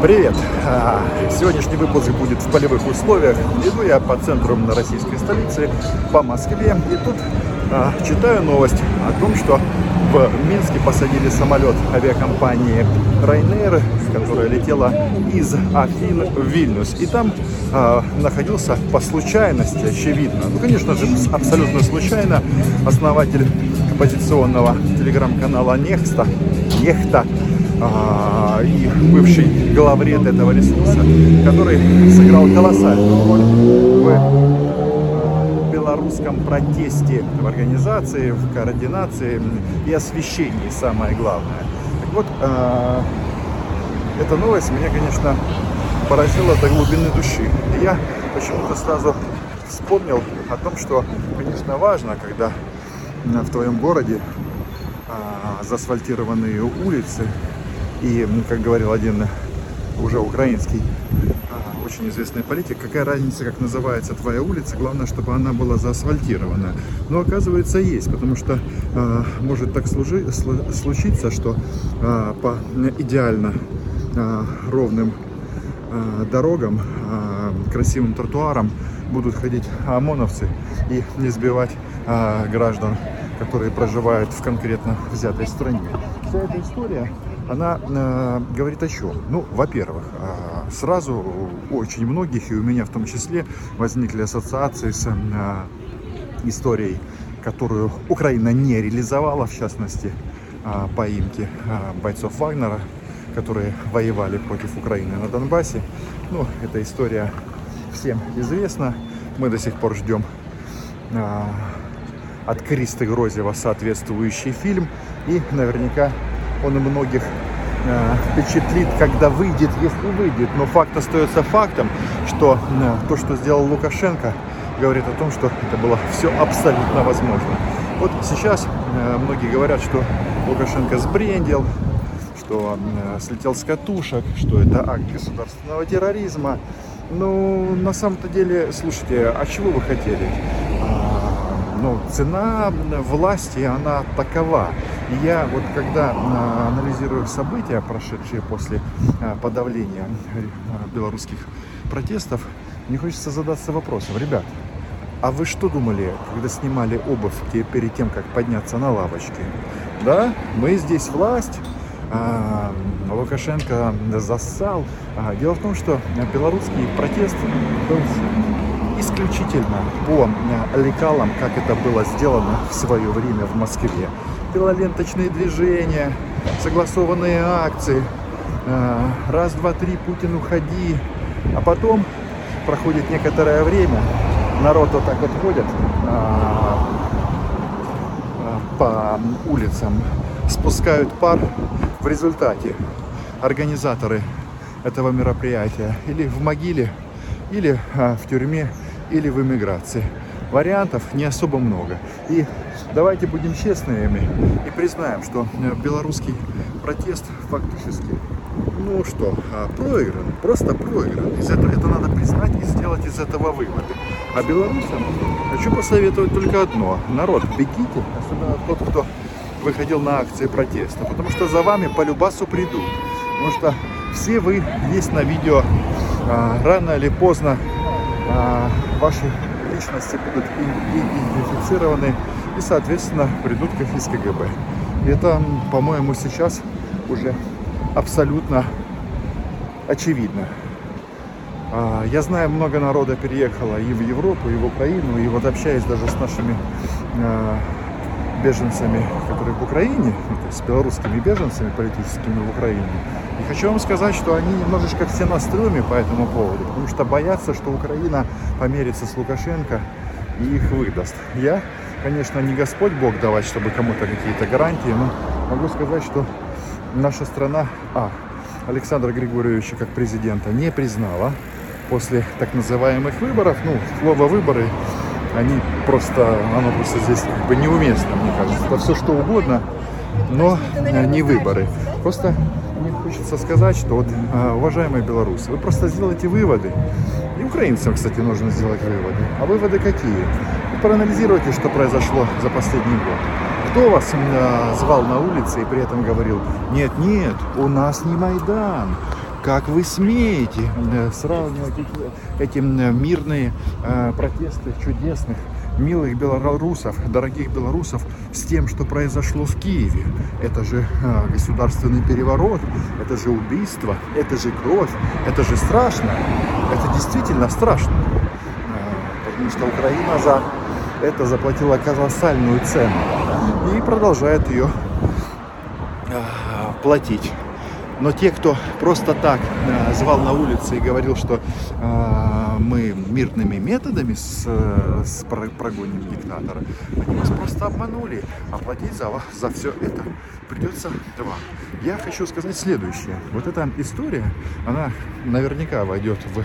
Привет! А, Сегодняшний выпуск будет в полевых условиях. Иду я по центру российской столицы, по Москве. И тут а, читаю новость о том, что в Минске посадили самолет авиакомпании Ryanair, которая летела из Афин в Вильнюс. И там а, находился по случайности, очевидно, ну, конечно же, абсолютно случайно, основатель оппозиционного телеграм-канала Нехста, Нехта, а, и бывший главред этого ресурса, который сыграл колоссальную роль в белорусском протесте в организации, в координации и освещении, самое главное. Так вот, а, эта новость меня, конечно, поразила до глубины души. И я почему-то сразу вспомнил о том, что, конечно, важно, когда в твоем городе а, заасфальтированные улицы, и, ну, как говорил один уже украинский очень известный политик, какая разница, как называется твоя улица, главное, чтобы она была заасфальтирована. Но оказывается есть, потому что э, может так служи, случиться, что э, по идеально э, ровным э, дорогам, э, красивым тротуарам будут ходить ОМОНовцы и не сбивать э, граждан, которые проживают в конкретно взятой стране. Вся эта история она э, говорит о чем? Ну, во-первых, э, сразу очень многих, и у меня в том числе, возникли ассоциации с э, историей, которую Украина не реализовала, в частности, э, поимки э, бойцов Вагнера, которые воевали против Украины на Донбассе. Ну, эта история всем известна. Мы до сих пор ждем э, от Кристы Грозева соответствующий фильм. И наверняка он и многих э, впечатлит, когда выйдет, если выйдет. Но факт остается фактом, что э, то, что сделал Лукашенко, говорит о том, что это было все абсолютно возможно. Вот сейчас э, многие говорят, что Лукашенко сбрендил, что слетел с катушек, что это акт государственного терроризма. Ну, на самом-то деле, слушайте, а чего вы хотели? но цена власти, она такова. И я вот когда а, анализирую события, прошедшие после а, подавления а, белорусских протестов, мне хочется задаться вопросом, ребят, а вы что думали, когда снимали обувь перед тем, как подняться на лавочке? Да, мы здесь власть, а, Лукашенко зассал. А, дело в том, что белорусский протест был исключительно по э, лекалам, как это было сделано в свое время в Москве. Белоленточные движения, согласованные акции, э, раз, два, три, Путин уходи, а потом проходит некоторое время, народ вот так вот ходит э, по улицам, спускают пар. В результате организаторы этого мероприятия или в могиле, или в тюрьме или в эмиграции. Вариантов не особо много. И давайте будем честными и признаем, что э, белорусский протест фактически, ну что, а, проигран, просто проигран. Из этого, это надо признать и сделать из этого выводы. А белорусам хочу посоветовать только одно. Народ, бегите, особенно тот, кто выходил на акции протеста, потому что за вами по любасу придут. Потому что все вы есть на видео, а, рано или поздно ваши личности будут идентифицированы и, соответственно, придут к из КГБ. Это, по-моему, сейчас уже абсолютно очевидно. А, я знаю, много народа переехало и в Европу, и в Украину, и вот общаясь даже с нашими а, беженцами, которые в Украине, с белорусскими беженцами политическими в Украине. И хочу вам сказать, что они немножечко все настроены по этому поводу, потому что боятся, что Украина померится с Лукашенко и их выдаст. Я, конечно, не Господь Бог давать, чтобы кому-то какие-то гарантии, но могу сказать, что наша страна, а, Александра Григорьевича как президента не признала после так называемых выборов, ну, слово выборы они просто, оно просто здесь как бы неуместно, мне кажется. Это все что угодно, но не выборы. Просто мне хочется сказать, что вот, а, уважаемые белорусы, вы просто сделайте выводы. И украинцам, кстати, нужно сделать выводы. А выводы какие? Вы проанализируйте, что произошло за последний год. Кто вас э, звал на улице и при этом говорил, нет, нет, у нас не Майдан, как вы смеете э, сравнивать эти, эти мирные э, протесты чудесных милых белорусов, дорогих белорусов, с тем, что произошло в Киеве. Это же э, государственный переворот, это же убийство, это же кровь, это же страшно. Это действительно страшно. Э, потому что Украина за это заплатила колоссальную цену и продолжает ее э, платить. Но те, кто просто так э, звал на улице и говорил, что э, мы мирными методами с, с прогоним диктатора, они вас просто обманули. Оплатить за, за все это придется вам. Я хочу сказать следующее. Вот эта история, она наверняка войдет в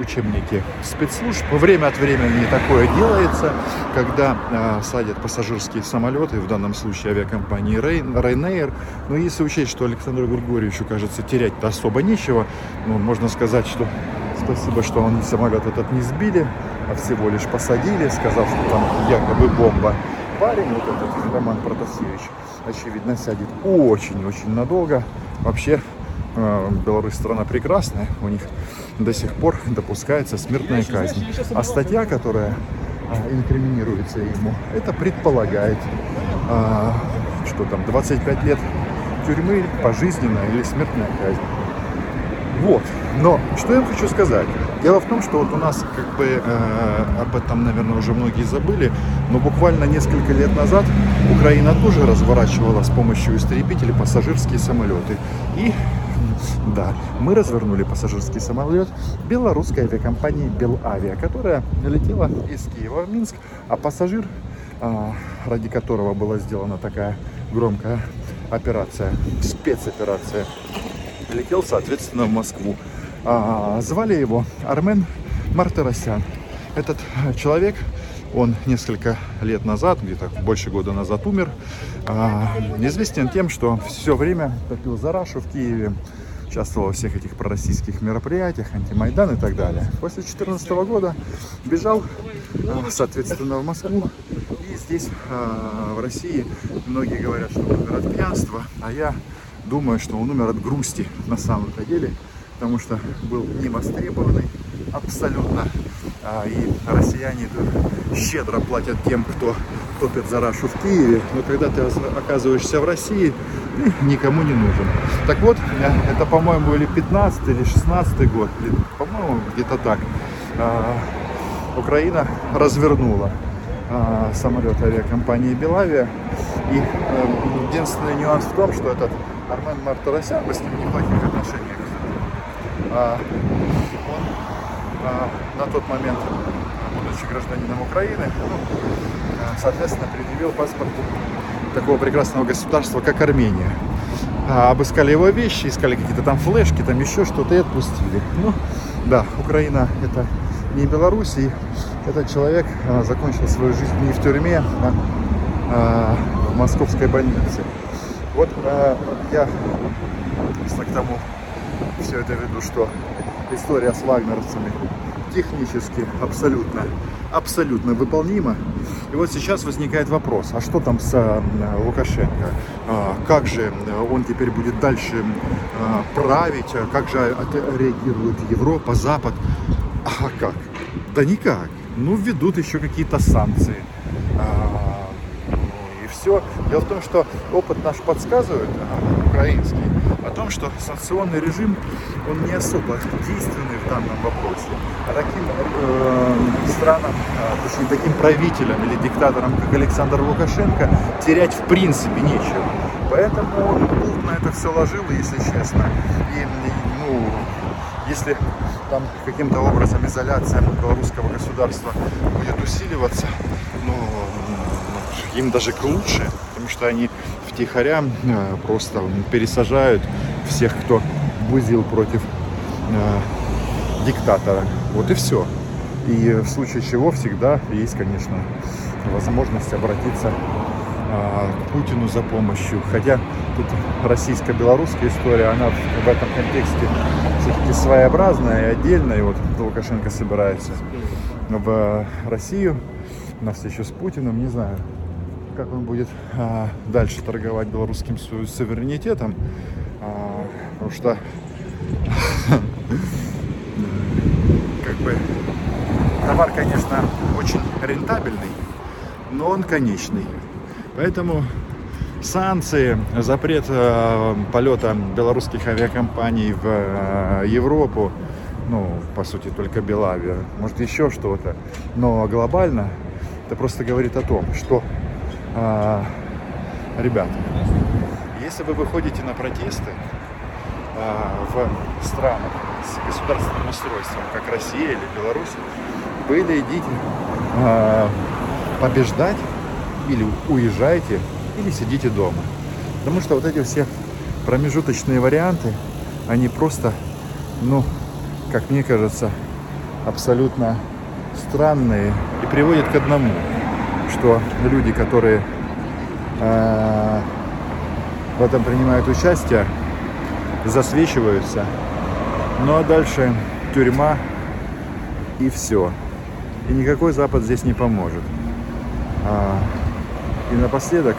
учебники спецслужб. Время от времени такое делается, когда э, садят пассажирские самолеты, в данном случае авиакомпании Ryanair. Но если учесть, что Александру Григорьевичу, кажется, терять-то особо нечего, ну, можно сказать, что спасибо, что он самолет этот не сбили, а всего лишь посадили, сказав, что там якобы бомба. Парень, вот этот Роман Протасевич, очевидно, сядет очень-очень надолго. Вообще, Беларусь страна прекрасная, у них до сих пор допускается смертная казнь. А статья, которая а, инкриминируется ему, это предполагает, а, что там 25 лет тюрьмы, пожизненно или смертная казнь. Вот. Но что я вам хочу сказать? Дело в том, что вот у нас как бы э, об этом, наверное, уже многие забыли, но буквально несколько лет назад Украина тоже разворачивала с помощью истребителей пассажирские самолеты. И да, мы развернули пассажирский самолет белорусской авиакомпании Белавиа, которая летела из Киева в Минск, а пассажир, а, ради которого была сделана такая громкая операция, спецоперация, летел, соответственно, в Москву. А, звали его Армен Мартиросян. Этот человек, он несколько лет назад, где-то больше года назад умер, а, известен тем, что все время топил за Рашу в Киеве, участвовал во всех этих пророссийских мероприятиях, антимайдан и так далее. После 2014 года бежал, а, соответственно, в Москву. И здесь, а, в России, многие говорят, что он умер от пьянства, а я думаю, что он умер от грусти на самом-то деле, потому что был не востребованный абсолютно. А, и россияне щедро платят тем, кто топит за Рашу в Киеве, но когда ты оказываешься в России, ты никому не нужен. Так вот, э, это, по-моему, или 15 или 16 год, по-моему, где-то так, а, Украина развернула а, самолет авиакомпании Белавия. И э, единственный нюанс в том, что этот Армен Мартарасян, мы с ним неплохих отношениях, он на тот момент, будучи гражданином Украины, ну, соответственно, предъявил паспорт такого прекрасного государства, как Армения. А, обыскали его вещи, искали какие-то там флешки, там еще что-то и отпустили. Ну, да, Украина это не Беларусь, и этот человек а, закончил свою жизнь не в тюрьме, а, а в московской больнице. Вот а, я, к тому все это веду, что история с вагнеровцами технически абсолютно, абсолютно выполнима. И вот сейчас возникает вопрос, а что там с э, Лукашенко? А, как же он теперь будет дальше а, править? Как же реагирует Европа, Запад? А как? Да никак. Ну, введут еще какие-то санкции. А, и все. Дело в том, что опыт наш подсказывает, украинский, о том, что санкционный режим, он не особо действенный в данном вопросе. А таким э, странам, э, точнее таким правителям или диктаторам, как Александр Лукашенко, терять в принципе нечего. Поэтому он на это все ложил, если честно. И, ну, если там каким-то образом изоляция белорусского государства будет усиливаться, ну, им даже к лучше, потому что они втихаря э, просто пересажают всех, кто бузил против э, диктатора. Вот и все. И в случае чего всегда есть, конечно, возможность обратиться э, к Путину за помощью. Хотя тут российско-белорусская история, она в этом контексте все-таки своеобразная и отдельная. И вот Лукашенко собирается в Россию на встречу с Путиным, не знаю, как он будет а, дальше торговать белорусским суверенитетом. А, Потому что как бы товар, конечно, очень рентабельный, но он конечный. Поэтому санкции, запрет э, полета белорусских авиакомпаний в э, Европу, ну, по сути, только Белавия, может, еще что-то. Но глобально это просто говорит о том, что, э, ребята, если вы выходите на протесты э, в странах с государственным устройством, как Россия или Беларусь, вы или идите э, побеждать, или уезжайте, или сидите дома. Потому что вот эти все промежуточные варианты, они просто, ну, как мне кажется, абсолютно странные и приводят к одному, что люди, которые э, в этом принимают участие, засвечиваются, ну а дальше тюрьма и все. И никакой Запад здесь не поможет. А, и напоследок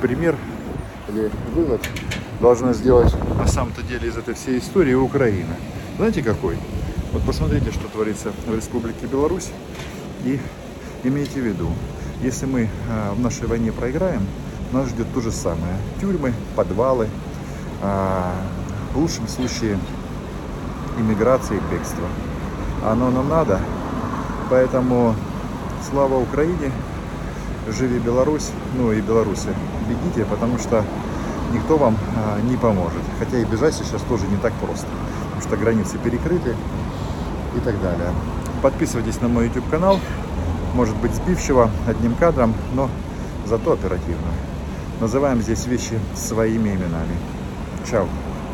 пример или вывод должна сделать на самом-то деле из этой всей истории Украина. Знаете какой? Вот посмотрите, что творится в Республике Беларусь и имейте в виду, если мы а, в нашей войне проиграем, нас ждет то же самое. Тюрьмы, подвалы, а, в лучшем случае иммиграция и бегство. Оно нам надо, поэтому слава Украине, живи Беларусь, ну и Беларуси. Бегите, потому что никто вам а, не поможет. Хотя и бежать сейчас тоже не так просто, потому что границы перекрыты и так далее. Подписывайтесь на мой YouTube канал, может быть сбивчиво, одним кадром, но зато оперативно. Называем здесь вещи своими именами. Чао.